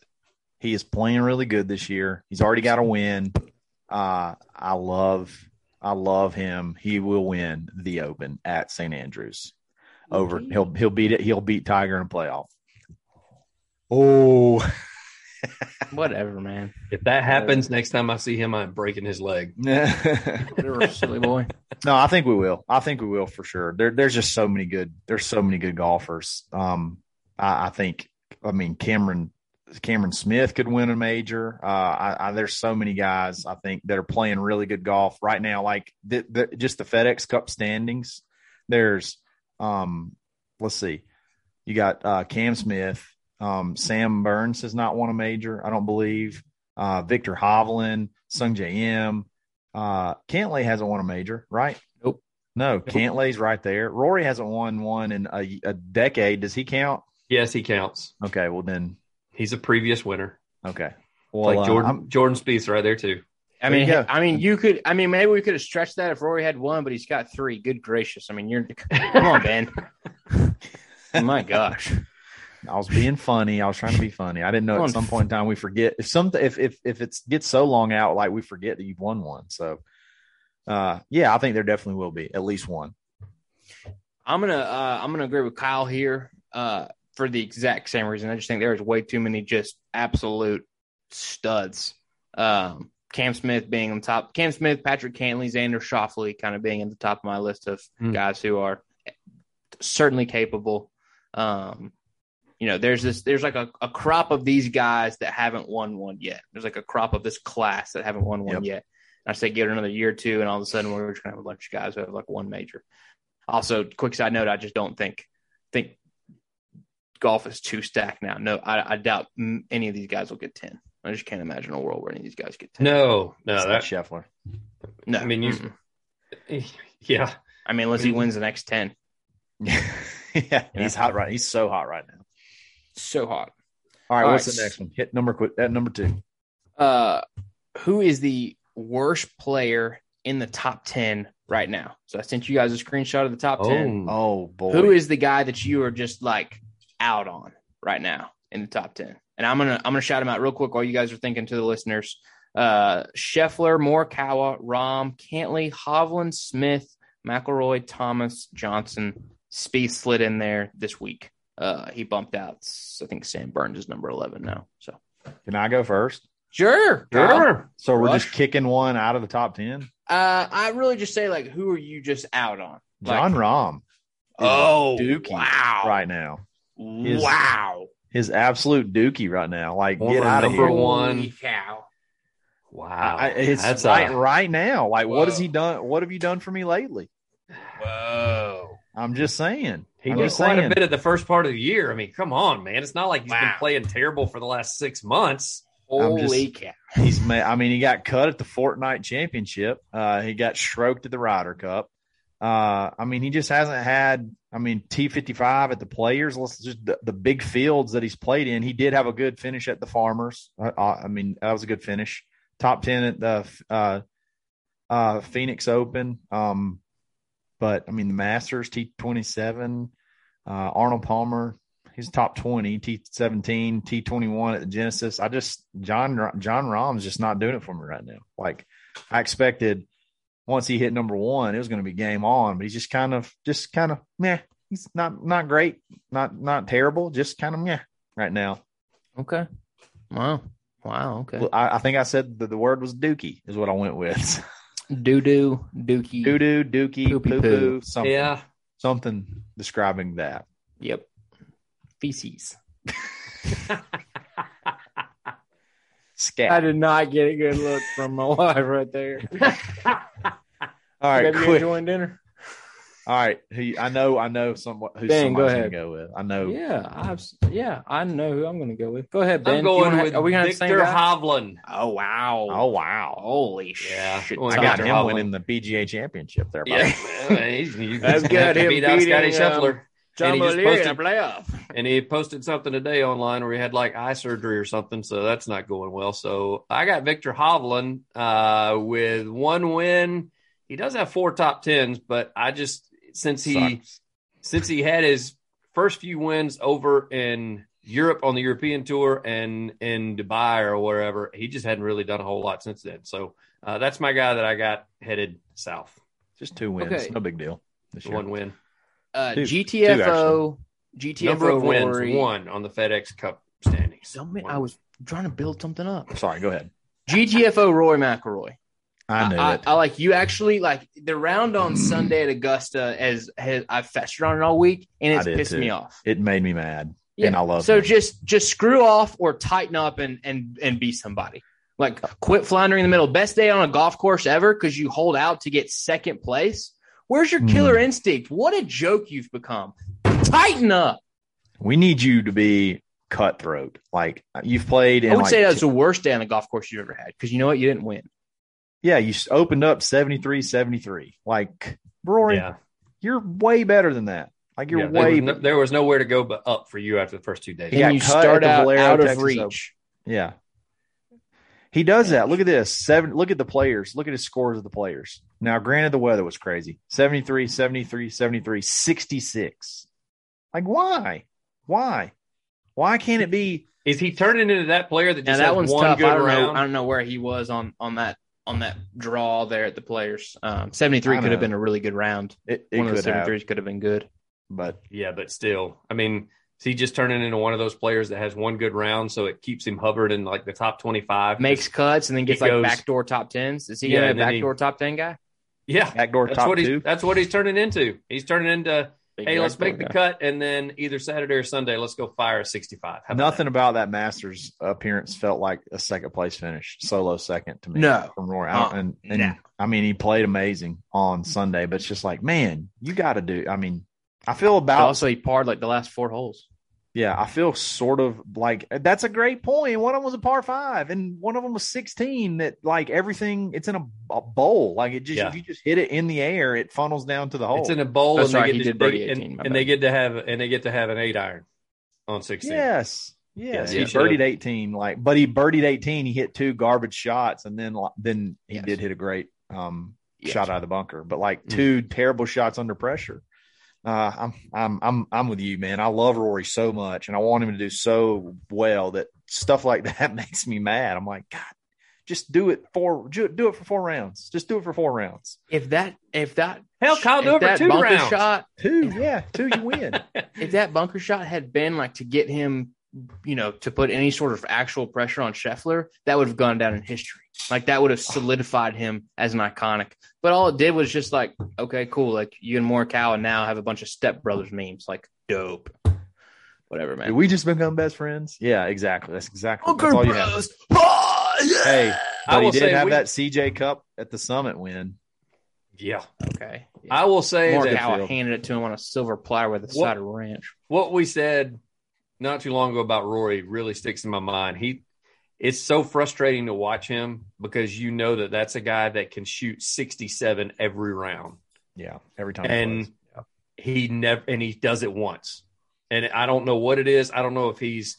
He is playing really good this year. He's already got a win. Uh, I love, I love him. He will win the Open at St. Andrews. Over, he'll he'll beat it. He'll beat Tiger in a playoff. Oh, Whatever, man. If that happens next time I see him, I'm breaking his leg. no, Whatever, silly boy. No, I think we will. I think we will for sure. There, there's just so many good. There's so many good golfers. Um, I, I think. I mean, Cameron Cameron Smith could win a major. Uh, I, I, there's so many guys I think that are playing really good golf right now. Like the, the, just the FedEx Cup standings. There's, um, let's see, you got uh, Cam Smith. Um, Sam Burns has not won a major, I don't believe. Uh, Viktor Hovland, Sungjae Im. Uh, Cantlay hasn't won a major, right? Nope. No, Cantlay's right there. Rory hasn't won one in a, a decade. Does he count? Yes, he counts. Okay, well then, He's a previous winner. okay. Well, like uh, Jordan I'm- Jordan Spieth right there too. I mean, you. I mean, you could. I mean, maybe we could have stretched that if Rory had one, but he's got three. Good gracious! I mean, you're. Come on, Ben. My gosh. I was being funny. I was trying to be funny. I didn't know at some point in time we forget if some if if if it gets so long out, like we forget that you've won one. So, uh, yeah, I think there definitely will be at least one. I'm gonna. Uh, I'm gonna agree with Kyle here. Uh, for the exact same reason. I just think there's way too many just absolute studs. Um, Cam Smith being on top. Cam Smith, Patrick Cantlay, Xander Schauffele kind of being at the top of my list of Hmm. guys who are certainly capable. Um, you know, there's this, there's like a, a crop of these guys that haven't won one yet. There's like a crop of this class that haven't won one Yep. yet. I say give it another year or two, and all of a sudden we're just gonna have a bunch of guys who have like one major. Also, quick side note: I just don't think think golf is too stacked now. No, I, I doubt any of these guys will get ten. I just can't imagine a world where any of these guys get ten. No, no, It's not Scheffler. no. I mean, you- mm-mm. yeah. I mean, unless he wins the next ten. yeah, he's hot right. He's so hot right now. So hot. All right, All what's right. the next one? Hit number quick. At number two. Uh, who is the worst player in the top ten right now? So I sent you guys a screenshot of the top ten. Oh, Oh boy, Who is the guy that you are just like out on right now in the top ten? And I'm gonna I'm gonna shout him out real quick while you guys are thinking to the listeners. Uh, Scheffler, Morikawa, Rahm, Cantlay, Hovland, Smith, McIlroy, Thomas, Johnson, Spieth slid in there this week. Uh, he bumped out. I think Sam Burns is number eleven now. So Can I go first? sure, Kyle. sure. So we're Rush? just kicking one out of the top ten. Uh, I really just say like, who are you just out on? Like- Jon Rahm. is Oh, dookie wow. right now. His- wow. His absolute dookie right now. Like Former get out of number here. one. Cow. Wow, I, it's that's right a, right now. Like, what has he done? What have you done for me lately? Whoa. I'm just saying. He I'm did quite saying. a bit at the first part of the year. I mean, come on, man. It's not like he's been playing terrible for the last six months. I'm just- Holy cow. He's ma- I mean, he got cut at the Fortinet Championship. Uh, he got stroked at the Ryder Cup. Uh, I mean, he just hasn't had. I mean, T fifty five at the Players. Let's just the, the big fields that he's played in. He did have a good finish at the Farmers. Uh, uh, I mean, that was a good finish. Top ten at the uh, uh, Phoenix Open. Um, but I mean, the Masters T twenty seven. Uh, Arnold Palmer, he's top 20, T17, T21 at the Genesis. I just, Jon, Jon Rahm's just not doing it for me right now. Like I expected once he hit number one, it was going to be game on, but he's just kind of, just kind of, meh. He's not, not great, not, not terrible, just kind of meh right now. Okay. Wow. Wow. Okay. Well, I, I think I said that the word was dookie is what I went with. Doo doo, dookie. Doo doo, dookie, Poopy poo poo. poo, something, Yeah, something describing that. Yep. Feces. Scat. I did not get a good look from my wife right there. All right, Baby, quick. enjoying dinner? All right, who I know, I know somewhat who Ben, go somebody's ahead. go with. I know. Yeah, I've, yeah, I know who I'm going to go with. Go ahead, Ben. I'm going wanna- with are we gonna have the same Viktor? Hovland. Oh wow! Oh wow, holy Yeah. shit! Well, I got Viktor him Hovland. winning the PGA Championship there. Yeah, buddy. he's, he's, I've got him beat out Scotty beating, um, Scheffler. John And he just O'Leary in a posted- and he posted something today online where he had like eye surgery or something, so that's not going well. So I got Viktor Hovland uh, with one win. He does have four top tens, but I just since he Sucks. since he had his first few wins over in Europe on the European tour and in Dubai or wherever, he just hadn't really done a whole lot since then. So uh, that's my guy that I got headed south. just two wins, Okay. no big deal. This year. One win, Uh, Two- GTFO, GTFO number of wins, Rory. one on the FedEx Cup standings. Something- I was trying to build something up. Sorry, go ahead. GTFO Roy McIlroy. I knew I, it. I like you actually like the round on Sunday at Augusta as has I festered on it all week and it's pissed too. me off. it made me mad, Yeah. and I love. So him. just just screw off or tighten up and and and be somebody. Like quit floundering in the middle. Best day on a golf course ever because you hold out to get second place. Where's your killer hmm. instinct? What a joke you've become. Tighten up. we need you to be cutthroat. Like you've played. In I would like say that's t- the worst day on the golf course you've ever had because you know what? You didn't win. Yeah. You opened up 73, 73. Like Rory, Yeah. you're way better than that. Like you're Yeah, there, way. was no, there was nowhere to go but up for you after the first two days. He got and you cut start out Valero, out of Texas reach. Open. Yeah. He does that. Look at this. Seven. Look at the players. Look at his scores of the players. Now, granted, the weather was crazy 73, 73, 73, 66. Like, why? Why? Why can't it be? Is he turning into that player that Now just that has one's one tough. good I don't know. I don't know where he was on on that on that draw there at the players. Um, Seventy three could have been a really good round. It, it One of the could have, could have been good. but Yeah, but still, I mean, is he just turning into one of those players that has one good round, so it keeps him hovered in like the top twenty-five? Makes cuts and then gets like goes- backdoor top tens. Is he Yeah, gonna be a then he- backdoor top ten guy? yeah, backdoor that's top what he's two. that's what he's turning into. He's turning into Big hey, let's make the guy. cut, and then either Saturday or Sunday, let's go fire a sixty-five. How about Nothing about that Masters appearance felt like a second place finish, solo second to me. No. from Rory. I Uh, and and no. I mean, he played amazing on Sunday, but it's just like, man, you got to do. I mean, I feel But about also, he parred like the last four holes. Yeah, I feel sort of like that's a great point. One of them was a par five, and one of them was sixteen. That like everything, it's in a, a bowl. Like it just Yeah. if you just hit it in the air, it funnels down to the hole. It's in a bowl, That's and right, they get to did birdie and, 18, and they get to have and they get to have an eight iron on sixteen. yes, yes. Yeah, he he birdied eighteen. Like, but he birdied eighteen. He hit two garbage shots, and then then he Yes. did hit a great um Yes. shot out of the bunker. But like Mm. two terrible shots under pressure. Uh, I'm I'm I'm I'm with you, man. I love Rory so much, and I want him to do so well that stuff like that makes me mad. I'm like, God, just do it for ju- do it for four rounds. Just do it for four rounds. If that if that Hell, Kyle, do it for two bunker rounds. shot Two, yeah, two, you win. if that bunker shot had been like to get him, you know, to put any sort of actual pressure on Scheffler, that would have gone down in history. Like that would have solidified him as an iconic. But all it did was just like, okay, cool. Like you and Morikawa now have a bunch of stepbrothers memes. Like dope. Whatever, man. Did we just become best friends? Yeah, exactly. That's exactly. That's all you have. Oh, yeah. Hey, I But he did say have we- that CJ Cup at the Summit win. Yeah, Okay. I will say that Morikawa handed it to him on a silver platter with a What- cider ranch. what we said not too long ago about Rory really sticks in my mind. He, it's so frustrating to watch him because you know that that's a guy that can shoot 67 every round, Yeah, every time. he and he never and he does it once, and I don't know what it is. I don't know if he's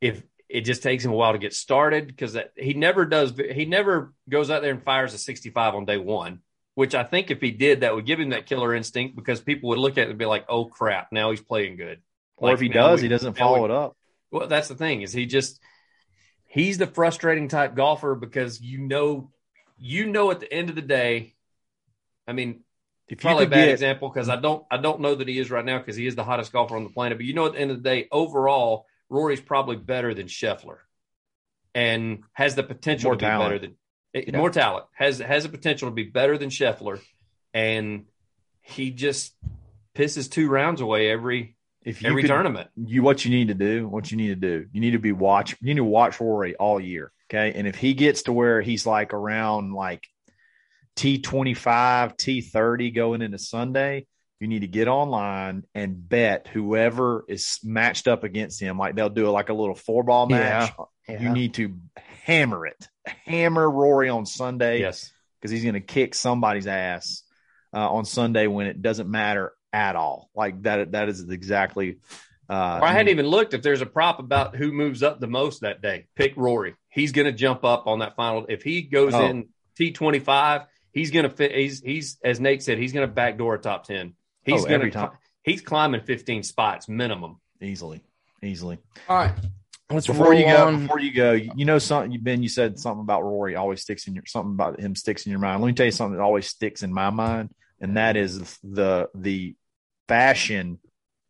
if it just takes him a while to get started because he never does. He never goes out there and fires a 65 on day one. Which I think if he did, that would give him that killer instinct because people would look at it and be like, "Oh crap, now he's playing good." Or if he does, we- he doesn't follow we- it up. Well, that's the thing is he just he's the frustrating type golfer because you know you know at the end of the day, I mean, If probably a bad get, example because I don't I don't know that he is right now because he is the hottest golfer on the planet. But you know, at the end of the day, overall, Rory's probably better than Scheffler, and has the potential to be talent. better than eh, more talent has has the potential to be better than Scheffler, and he just pisses two rounds away every if you every could- tournament. you what you need to do, what you need to do, you need to be watch. You need to watch Rory all year. Okay, and if he gets to where he's like around like T twenty five, T thirty going into Sunday, you need to get online and bet whoever is matched up against him. Like they'll do like a little four ball match. You need to hammer it, hammer Rory on Sunday Yes. because he's going to kick somebody's ass uh, on Sunday when it doesn't matter at all. Like that. That is exactly. Uh, I hadn't even looked if there's a prop about who moves up the most that day. Pick Rory. He's going to jump up on that final. If he goes Oh. in T25, he's going to fit. He's he's as Nate said, he's going to backdoor a top ten. He's Oh, going every to time. he's climbing 15 spots minimum. easily, easily. All right. Let's Before you go, on. before you go, you know something. Ben, you said something about Rory always sticks in your something about him sticks in your mind. Let me tell you something that always sticks in my mind, and that is the the fashion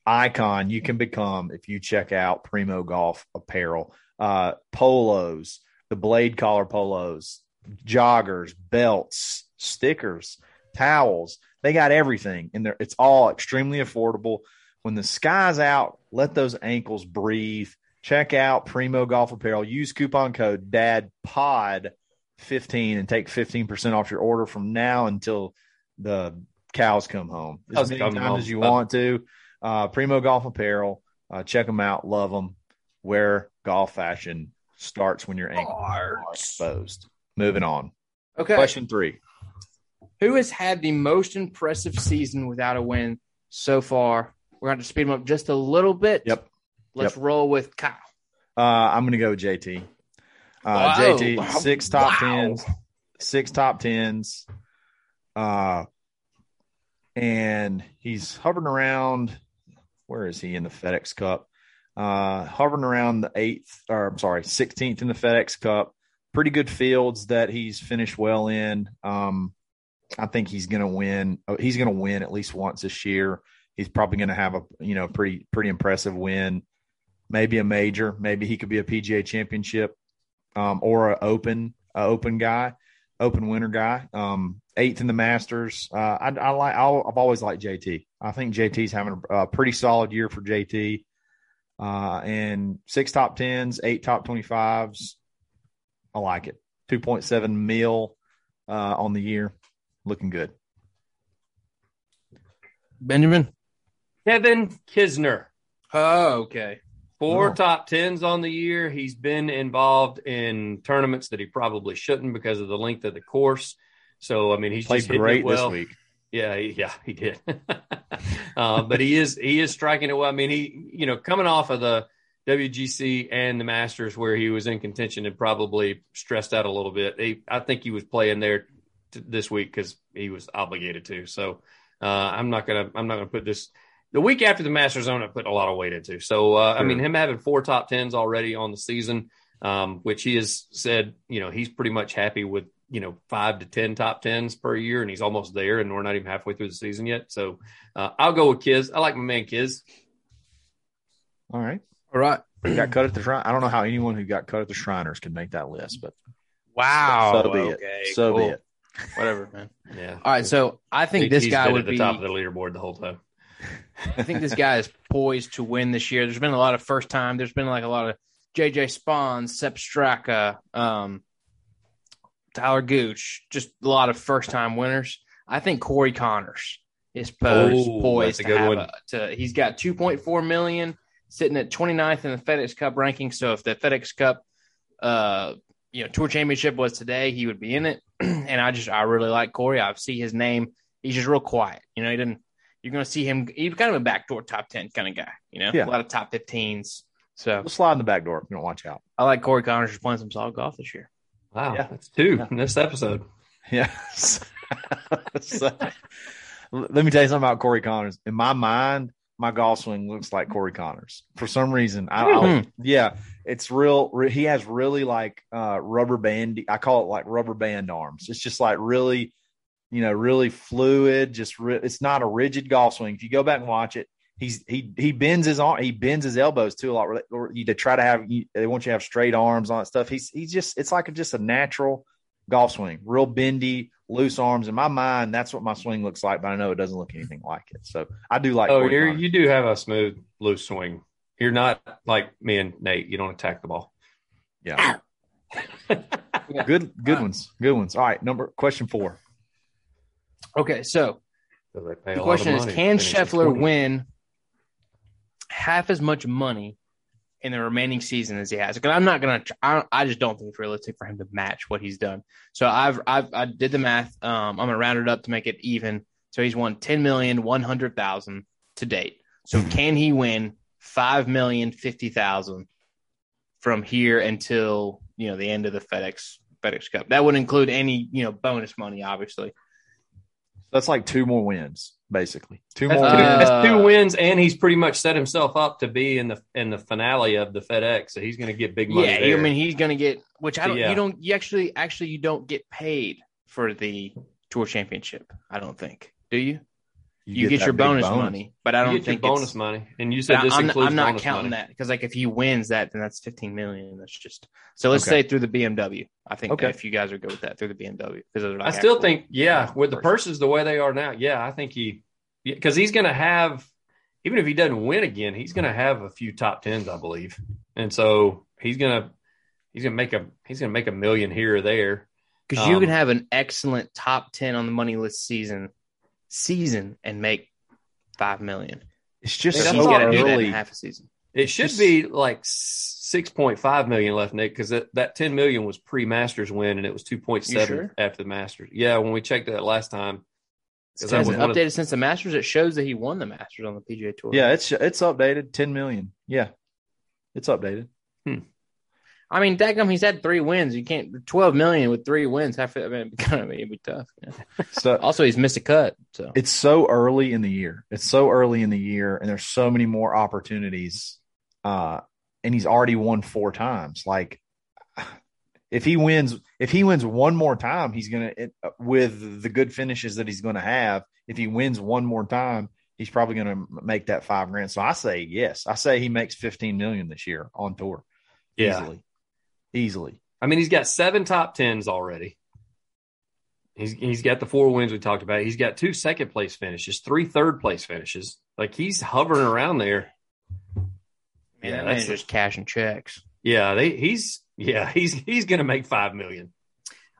icon you can become if you check out Primo Golf apparel, uh, polos, the blade collar polos, joggers, belts, stickers, towels. They got everything in there. It's all extremely affordable. When the sky's out, let those ankles breathe. Check out Primo Golf Apparel. Use coupon code DADPOD15 and take 15% off your order from now until the cows come home. As many times home. as you want to. Uh, Primo Golf Apparel. Uh, check them out. Love them. Where golf fashion starts when your ankles are exposed. Moving on. Okay. Question three. Who has had the most impressive season without a win so far? We're going to speed them up just a little bit. Yep. Let's roll with Kyle. Uh, I'm going to go with JT. Uh, Wow. JT, six top Wow. tens, six top tens. Uh, and he's hovering around. Where is he in the FedEx Cup? Uh, hovering around the eighth, or I'm sorry, 16th in the FedEx Cup. Pretty good fields that he's finished well in. Um, I think he's going to win. oh, He's going to win at least once this year. He's probably going to have a you know pretty pretty impressive win maybe a major, maybe he could be a PGA championship, um, or a open, a open guy, open winner guy. Um, eighth in the Masters. Uh, I, I like. I'll, I've always liked JT. I think JT's having a, a pretty solid year for JT. Uh, and six top tens, eight top twenty fives. I like it. Two point seven mil uh, on the year, looking good. Benjamin. Kevin Kisner. Oh, okay. Four Oh. top tens on the year. He's been involved in tournaments that he probably shouldn't because of the length of the course. So I mean, he's Played just great well. this week. Yeah, he, yeah, he did. uh, but he is he is striking it well. I mean, he you know coming off of the WGC and the Masters where he was in contention and probably stressed out a little bit. He, I think he was playing there t- this week because he was obligated to. So uh, I'm not gonna I'm not gonna put this the week after the Masters. I'm not putting a lot of weight into. So uh, I mean, him having four top tens already on the season, um, which he has said, you know, he's pretty much happy with you know five to ten top tens per year, and he's almost there, and we're not even halfway through the season yet. So uh, I'll go with Kiz. I like my man Kiz. All right. All right. He got cut at the shrine. I don't know how anyone who got cut at the Shriners can make that list, but Wow. so be okay, it. So cool. be it. Whatever, man. Yeah. All right. So I think this guy been would at the be. top of the leaderboard the whole time. I think this guy is poised to win this year. There's been a lot of first time. There's been like a lot of JJ Spaun, Sepp Straka, um, Talor Gooch, just a lot of first time winners. I think Corey Conners is posed, Oh, poised a to good have one. a, to. He's got 2.4 million, sitting at 29th in the FedEx Cup ranking. So if the FedEx Cup, uh, you know, Tour Championship was today, he would be in it. and I just I really like Corey. I see his name. He's just real quiet. You know, he didn't. You're going to see him. He's kind of a backdoor top 10 kind of guy. You know, Yeah. a lot of top 15s. So We'll slide in the back door if you don't watch out. I like Corey Conners just playing some solid golf this year. Wow, Yeah. that's two Yeah. in this episode. Yes. So, let me tell you something about Corey Conners. In my mind, my golf swing looks like Corey Conners for some reason. I, I yeah, it's real. re- He has really like uh, rubber band. I call it like rubber band arms. It's just like really, you know, really fluid. Just re- it's not a rigid golf swing. If you go back and watch it, he's he he bends his arm. He bends his elbows too a lot. Or you to try to have you, they want you to have straight arms on that stuff. He's he's just it's like a, just a natural golf swing, real bendy, loose arms. In my mind, that's what my swing looks like, but I know it doesn't look anything like it. So I do like. Oh, Corey you're, you do have a smooth, loose swing. You're not like me and Nate. You don't attack the ball. yeah. Good, good ones, good ones. All right, number question four. Okay, so So they pay a the question is can to Scheffler win half as much money in the remaining season as he has? Because I'm not gonna. I, I just don't think it's realistic for him to match what he's done. So I've I've I did the math. Um, I'm gonna round it up to make it even. So he's won ten million one hundred thousand to date. So can he win five million fifty thousand from here until you know the end of the FedEx FedEx Cup? That would include any you know bonus money, obviously. That's like two more wins, basically. Two more two, wins. Uh, that's two wins, and he's pretty much set himself up to be in the in the finale of the FedEx. So he's going to get big money. Yeah, there. I mean he's gonna get which I don't. Yeah. You don't. You actually actually you don't get paid for the tour championship. I don't think. Do you? You, get, that your big bonus, money, but I don't get your think bonus it's, money, and you said this I'm, includes I'm not bonus counting money. that because like if he wins that, then that's 15 million. That's just so. Let's Okay. say through the BMW. I think Okay. if you guys are good with that through the BMW because those are I still actual- think, yeah, with the purses. purses the way they are now, yeah, I think he, because he's going to have, even if he doesn't win again, he's going to have a few top tens, I believe, and so he's going to, he's going to make a, he's going to make a million here or there. because you Um, can have an excellent top 10 on the money list season season and make five million. It's just That's so all got to do that in early. half a season. It should Just- be like six point five million left, Nick, because that, that ten million was pre Masters win, and it was two point You seven sure? after the Masters. Yeah, when we checked that last time, that Has was it one of- updated since the Masters? It shows that he won the Masters on the PGA Tour. Yeah, it's it's updated. Ten million. Yeah, it's updated. Hmm. I mean, Dagum, he's had three wins. You can't twelve million with three wins. Half, I mean, kind of it'd be tough. you know? So Also, he's missed a cut. So it's so early in the year. It's so early in the year, and there's so many more opportunities. Uh, and he's already won four times. Like, if he wins, if he wins one more time, he's gonna it, with the good finishes that he's gonna have. If he wins one more time, he's probably gonna make that five grand. So I say yes. I say he makes fifteen million this year on tour. Yeah. Easily, easily. I mean, he's got seven top tens already. He's he's got the four wins we talked about. He's got two second place finishes, three third place finishes. Like he's hovering around there. man, Yeah, that's- just cashing checks. Yeah, they he's yeah he's he's gonna make five million.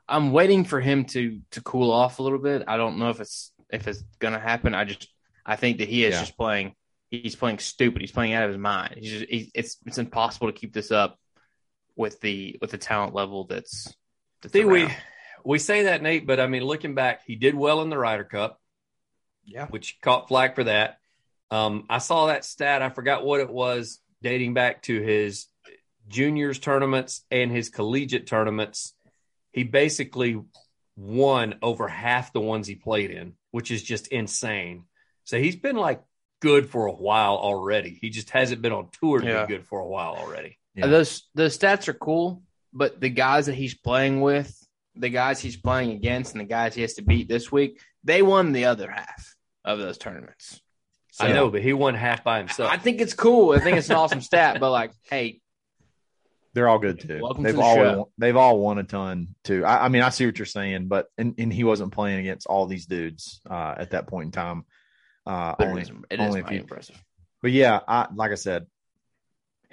I'm waiting for him to to cool off a little bit. I don't know if it's if it's gonna happen. I just I think that he is Yeah. just playing. He's playing stupid. He's playing out of his mind. He's just he, it's it's impossible to keep this up with the with the talent level that's. that's See, we around. we say that Nate, but I mean, looking back, he did well in the Ryder Cup. Yeah. which caught flack for that. Um, I saw that stat. I forgot what it was, dating back to his juniors tournaments and his collegiate tournaments. He basically won over half the ones he played in, which is just insane. So he's been like good for a while already. He just hasn't been on tour to Yeah. be good for a while already. Yeah. Those those stats are cool, but the guys that he's playing with, the guys he's playing against, and the guys he has to beat this week, they won the other half of those tournaments. So, I know, but he won half by himself. I think it's cool. I think it's an awesome stat, but like, hey, They're all good too. Welcome to they've the all show. won, they've all won a ton too. I, I mean, I see what you're saying, but and, and he wasn't playing against all these dudes uh, at that point in time. Uh, but only, it is, it is only if mighty you- impressive. but yeah, I like I said,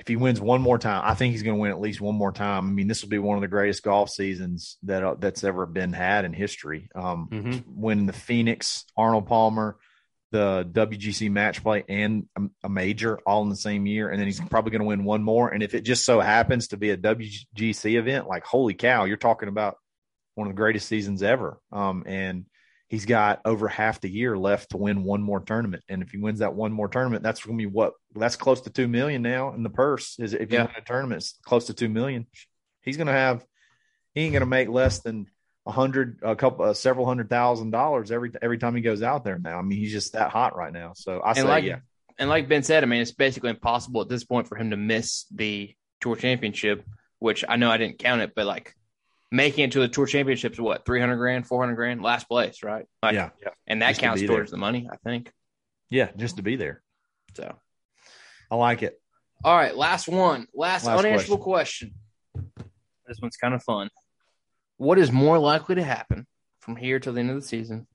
if he wins one more time, I think he's going to win at least one more time. I mean, this will be one of the greatest golf seasons that uh, that's ever been had in history. Um, Mhm. Winning the Phoenix, Arnold Palmer, the WGC match play, and a, a major all in the same year, and then he's probably going to win one more. And if it just so happens to be a WGC event, like holy cow, you're talking about one of the greatest seasons ever. Um, and he's got over half the year left to win one more tournament. And if he wins that one more tournament, that's going to be what that's close to two million now in the purse. Is if you Yeah. win a tournament, it's close to two million. He's going to have he ain't going to make less than a hundred, a couple, uh, several hundred thousand dollars every every time he goes out there. Now, I mean, he's just that hot right now. So I say, like yeah, and like Ben said, I mean, it's basically impossible at this point for him to miss the tour championship, which I know I didn't count it, but like making it to the tour championships, what three hundred grand, four hundred grand, last place, right? Like, yeah, and that Just counts be towards there. the money, I think. yeah, just to be there. So, I like it. all right, last one, last, Last unanswerable question. This one's kind of fun. What is more likely to happen from here till the end of the season?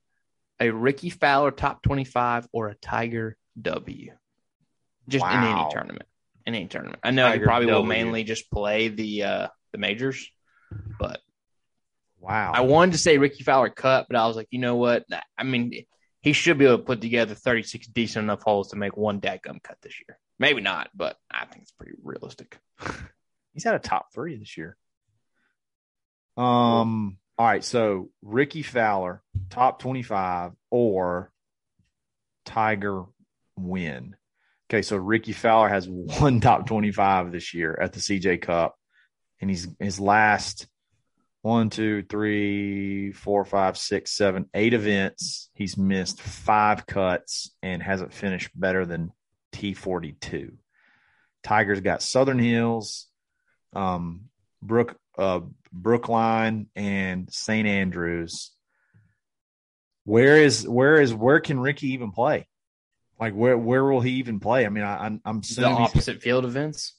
A Rickie Fowler top twenty-five or a Tiger W? Just in any tournament. In any tournament. I know he Tiger probably will mainly just play the uh the majors, but Wow, I wanted to say Rickie Fowler cut, but I was like, you know what? I mean, he should be able to put together 36 decent enough holes to make one dadgum cut this year. Maybe not, but I think it's pretty realistic. he's had a top three this year. Um. All right. So Rickie Fowler, top twenty-five, or Tiger win. Okay. So Rickie Fowler has one top twenty-five this year at the CJ Cup, and he's his last one, two, three, four, five, six, seven, eight events. He's missed five cuts and hasn't finished better than T forty-two. Tiger's got Southern Hills, um, Brook, uh, Brookline, and St. Andrews. Where is where is where can Rickie even play? Like where where will he even play? I mean, I, I'm I'm The opposite field events,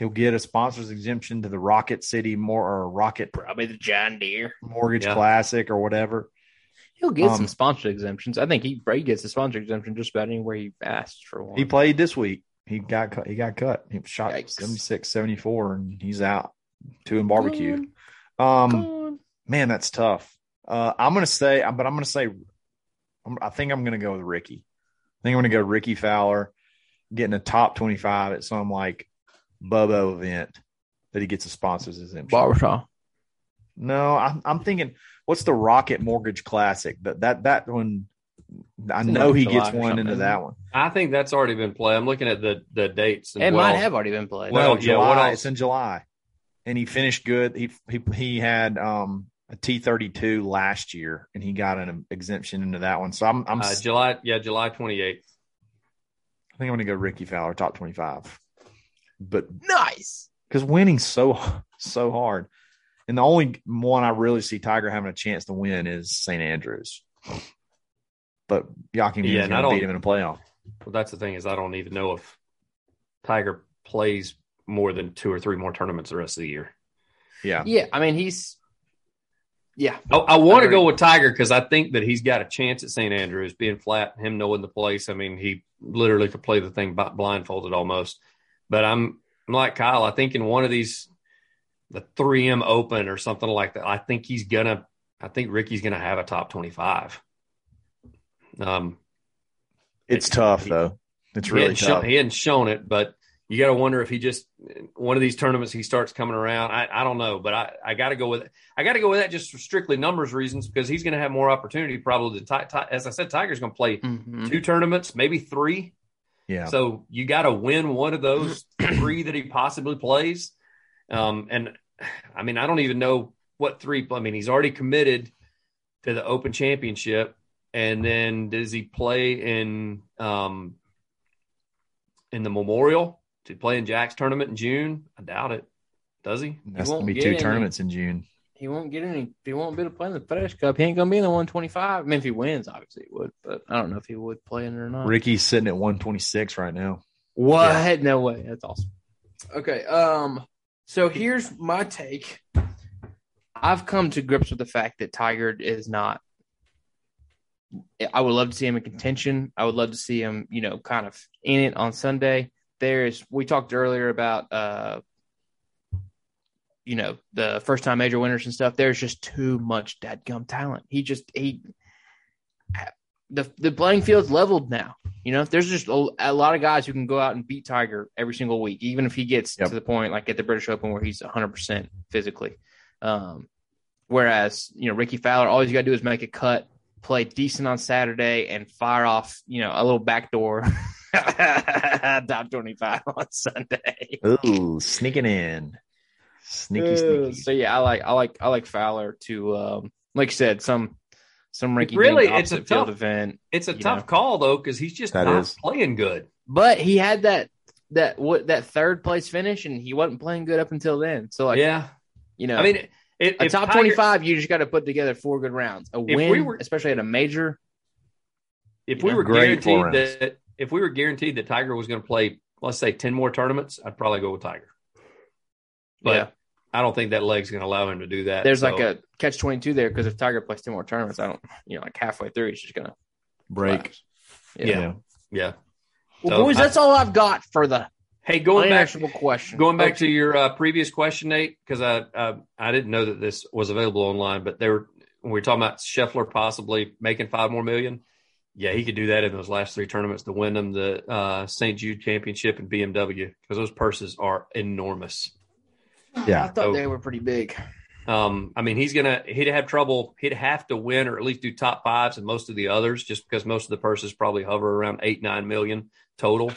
he'll get a sponsor's exemption to the Rocket City more or Rocket probably the John Deere. Mortgage Yeah. Classic or whatever. He'll get Um, some sponsor exemptions. I think he he gets a sponsor exemption just about anywhere he asks for one. He played this week. He got cut. He got cut. He shot Yikes. 76, 74, and he's out. Two in barbecue. Gone, Um, gone. man, that's tough. Uh, I'm gonna say, but I'm gonna say, I'm, I think I'm gonna go with Rickie. I think I'm gonna go Rickie Fowler, getting a top 25 at some like Bobo event that he gets the sponsors exemption. Barbershop. No, I'm, I'm thinking, what's the Rocket Mortgage Classic? That that that one, I It's know he July gets one into that one. I think that's already been played. I'm looking at the the dates. And It well, might have already been played. Well, no, yeah, what July. else? It's in July, and he finished good. He he he had um a T thirty two last year, and he got an exemption into that one. So I'm I'm uh, July. Yeah, July 28th. I think I'm gonna go Rickie Fowler top twenty five, but nice. because winning's so so hard, and the only one I really see Tiger having a chance to win is St Andrews. But Joaquin Yeah, yeah, and I going to don't- beat him in a playoff. Well, that's the thing is I don't even know if Tiger plays more than two or three more tournaments the rest of the year. Yeah, Yeah, I mean he's. Yeah, I, I want to go with Tiger because I think that he's got a chance at St. Andrews being flat, him knowing the place. I mean, he literally could play the thing blindfolded almost. But I'm, I'm like Kyle. I think in one of these, the 3M Open or something like that, I think he's gonna. I think Rickie's gonna have a top 25. Um, it's tough though. It's he really hadn't, tough. shown, he hadn't shown it, but you got to wonder if he just one of these tournaments he starts coming around. I, I don't know, but I, I got to go with I got to go with that just for strictly numbers reasons because he's going to have more opportunity probably than Ti- Ti- as I said, Tiger's going to play Mhm. two tournaments, maybe three. Yeah, So you got to win one of those three that he possibly plays. Um, and I mean, I don't even know what three. I mean, he's already committed to the Open Championship, and then does he play in um, in the Memorial? To play in Jack's tournament in June? I doubt it. Does he? that's won't gonna be two tournaments in June. He won't get any. He won't be able to play in the FedEx Cup. He ain't gonna be in the 125. I mean, if he wins, obviously he would, but I don't know if he would play in it or not. Rickie's sitting at 126 right now. What? No way. That's awesome. Okay. Um. So here's my take. I've come to grips with the fact that Tiger is not. I would love to see him in contention. I would love to see him, you know, kind of in it on Sunday. there's we talked earlier about uh you know the first time major winners and stuff. There's just too much dadgum talent. He just he the the playing field's leveled now. You know, there's just a, a, lot of guys who can go out and beat Tiger every single week, even if he gets yep. to the point like at the British Open where he's 100 percent physically. Um, whereas you know Rickie Fowler, all he's got to do is make a cut, play decent on Saturday, and fire off you know a little backdoor top 25 on Sunday. Ooh, sneaking in, sneaky, sneaky. So yeah, I like I like I like Fowler to um, like I said some some Rickie really it's a tough event. It's a tough know. call though because he's just that not is. playing good. But he had that that what that third place finish and he wasn't playing good up until then. So like yeah, you know, I mean. It, a top 25, you just got to put together four good rounds. A win, we were, especially at a major. If we know, were guaranteed that, if we were guaranteed that Tiger was going to play, let's say 10 more tournaments, I'd probably go with Tiger. But yeah. I don't think that leg's going to allow him to do that. There's so. like a catch 22 there because if Tiger plays 10 more tournaments, I don't, you know, like halfway through, he's just going to break. Yeah. Yeah. yeah. Well, so boys, I, that's all I've got for the Hey, going back question. Going back to your uh, previous question, Nate, because I uh, I didn't know that this was available online, but they were when we were talking about Scheffler possibly making five more million. Yeah, he could do that in those last three tournaments the win them the uh, St. Jude Championship and BMW because those purses are enormous. Yeah, I thought so, they were pretty big. Um, I mean, he's gonna he'd have trouble. He'd have to win or at least do top fives and most of the others, just because most of the purses probably hover around eight nine million total.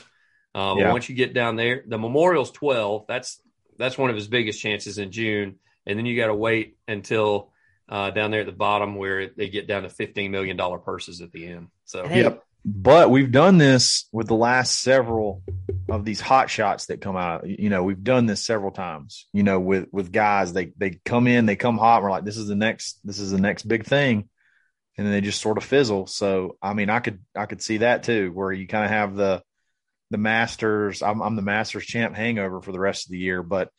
Um, yeah. Once you get down there, the Memorial's twelve. That's that's one of his biggest chances in June, and then you got to wait until uh, down there at the bottom where they get down to fifteen million dollar purses at the end. So yep. But we've done this with the last several of these hot shots that come out. You know, we've done this several times. You know, with with guys, they they come in, they come hot. we're like, this is the next, this is the next big thing, and then they just sort of fizzle. So, I mean, I could I could see that too, where you kind of have the the Masters. I'm, I'm the Masters champ hangover for the rest of the year, but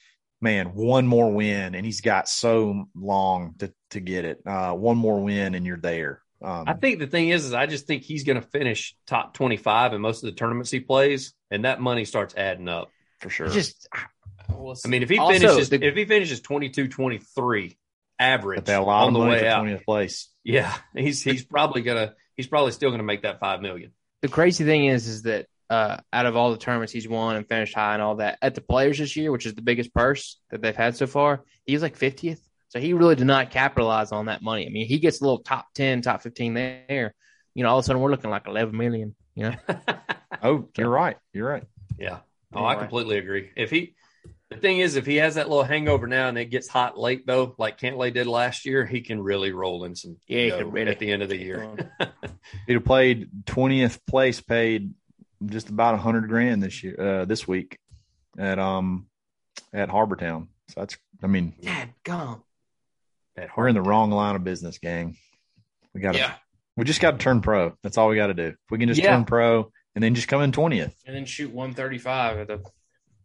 man, one more win, and he's got so long to to get it. Uh, one more win, and you're there. Um, I think the thing is, is I just think he's going to finish top 25 in most of the tournaments he plays, and that money starts adding up for sure. Just, I mean, if he also, finishes, the, if he finishes 22, 23 average on the way out, 20th place, yeah, he's he's probably gonna he's probably still gonna make that five million. The crazy thing is, is that uh, out of all the tournaments he's won and finished high and all that at the Players this year, which is the biggest purse that they've had so far, he's like 50th. So he really did not capitalize on that money. I mean, he gets a little top 10, top 15 there. You know, all of a sudden we're looking like 11 million, you know? oh, you're right. You're right. Yeah. Oh, I completely agree. If he, the thing is, if he has that little hangover now and it gets hot late though, like Cantlay did last year, he can really roll in some. Yeah, really, at the end of the year. He'd have played twentieth place, paid just about a hundred grand this year, uh, this week at um at Harbour Town. So that's, I mean, Dad, gone. We're in the wrong line of business, gang. We got to. Yeah. We just got to turn pro. That's all we got to do. If we can just yeah. turn pro and then just come in twentieth, and then shoot one thirty five at the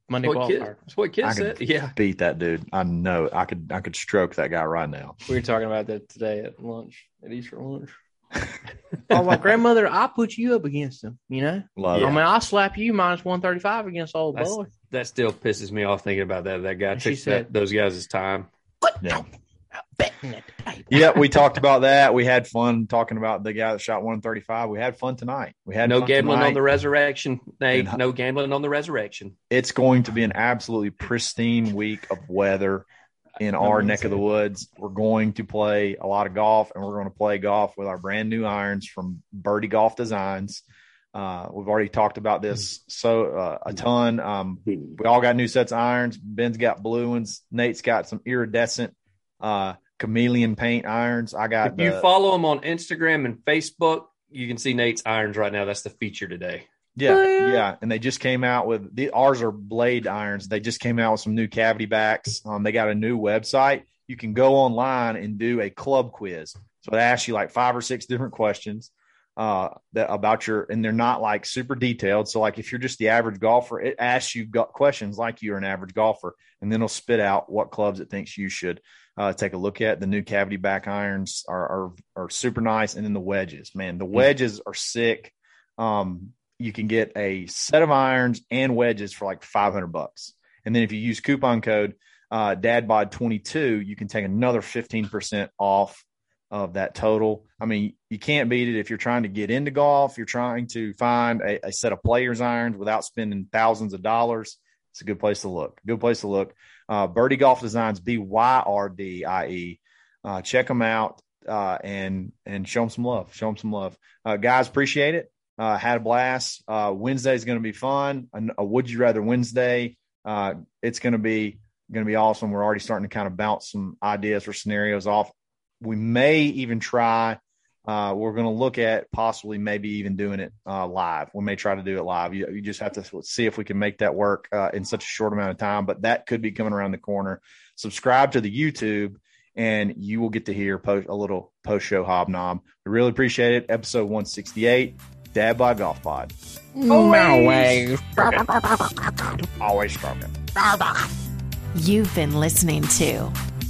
Monday that's what qualifier. that's what kids said. Yeah, beat that dude. I know. I could. I could stroke that guy right now. We were talking about that today at lunch, at Easter lunch. oh, my grandmother, I put you up against him. You know, Love I mean, I'll slap you minus one thirty five against old That's, boy. That still pisses me off thinking about that. That guy and took said, that, those guys' time. What? Yeah betting at yeah, we talked about that. We had fun talking about the guy that shot 135. We had fun tonight. We had no gambling tonight. on the resurrection. Nate, and, no gambling on the resurrection. It's going to be an absolutely pristine week of weather in our neck of the woods. We're going to play a lot of golf, and we're going to play golf with our brand new irons from Byrdie Golf Designs. Uh, we've already talked about this so uh, a ton. Um, we all got new sets of irons. Ben's got blue ones. Nate's got some iridescent uh, chameleon paint irons. I got. If the, you follow them on Instagram and Facebook, you can see Nate's irons right now. That's the feature today. Yeah, yeah, and they just came out with the ours are blade irons. They just came out with some new cavity backs. Um, they got a new website. You can go online and do a club quiz. So they ask you like five or six different questions uh, that about your, and they're not like super detailed. So like if you're just the average golfer, it asks you questions like you're an average golfer, and then it'll spit out what clubs it thinks you should uh, take a look at. The new cavity back irons are, are, are super nice, and then the wedges, man, the hmm. wedges are sick. Um, you can get a set of irons and wedges for like 500 bucks. And then if you use coupon code uh, DadBod22, you can take another 15% off of that total. I mean, you can't beat it if you're trying to get into golf. You're trying to find a, a set of players irons without spending thousands of dollars. It's a good place to look. Good place to look. Uh, Byrdie Golf Designs, B Y R D I E. Uh, check them out uh, and and show them some love. Show them some love, uh, guys. Appreciate it. Uh, had a blast. Uh, Wednesday is going to be fun. A, a, Would You Rather Wednesday. It's going to be going to be awesome. We're already starting to kind of bounce some ideas or scenarios off. We may even try. Uh, we're going to look at possibly maybe even doing it uh, live. We may try to do it live. You, you, just have to see if we can make that work uh, in such a short amount of time, but that could be coming around the corner. Subscribe to the YouTube and you will get to hear post, a little post show hobnob. We really appreciate it. Episode 168, Dad Bod Golf Pod. Always. Always stroking. You've been listening to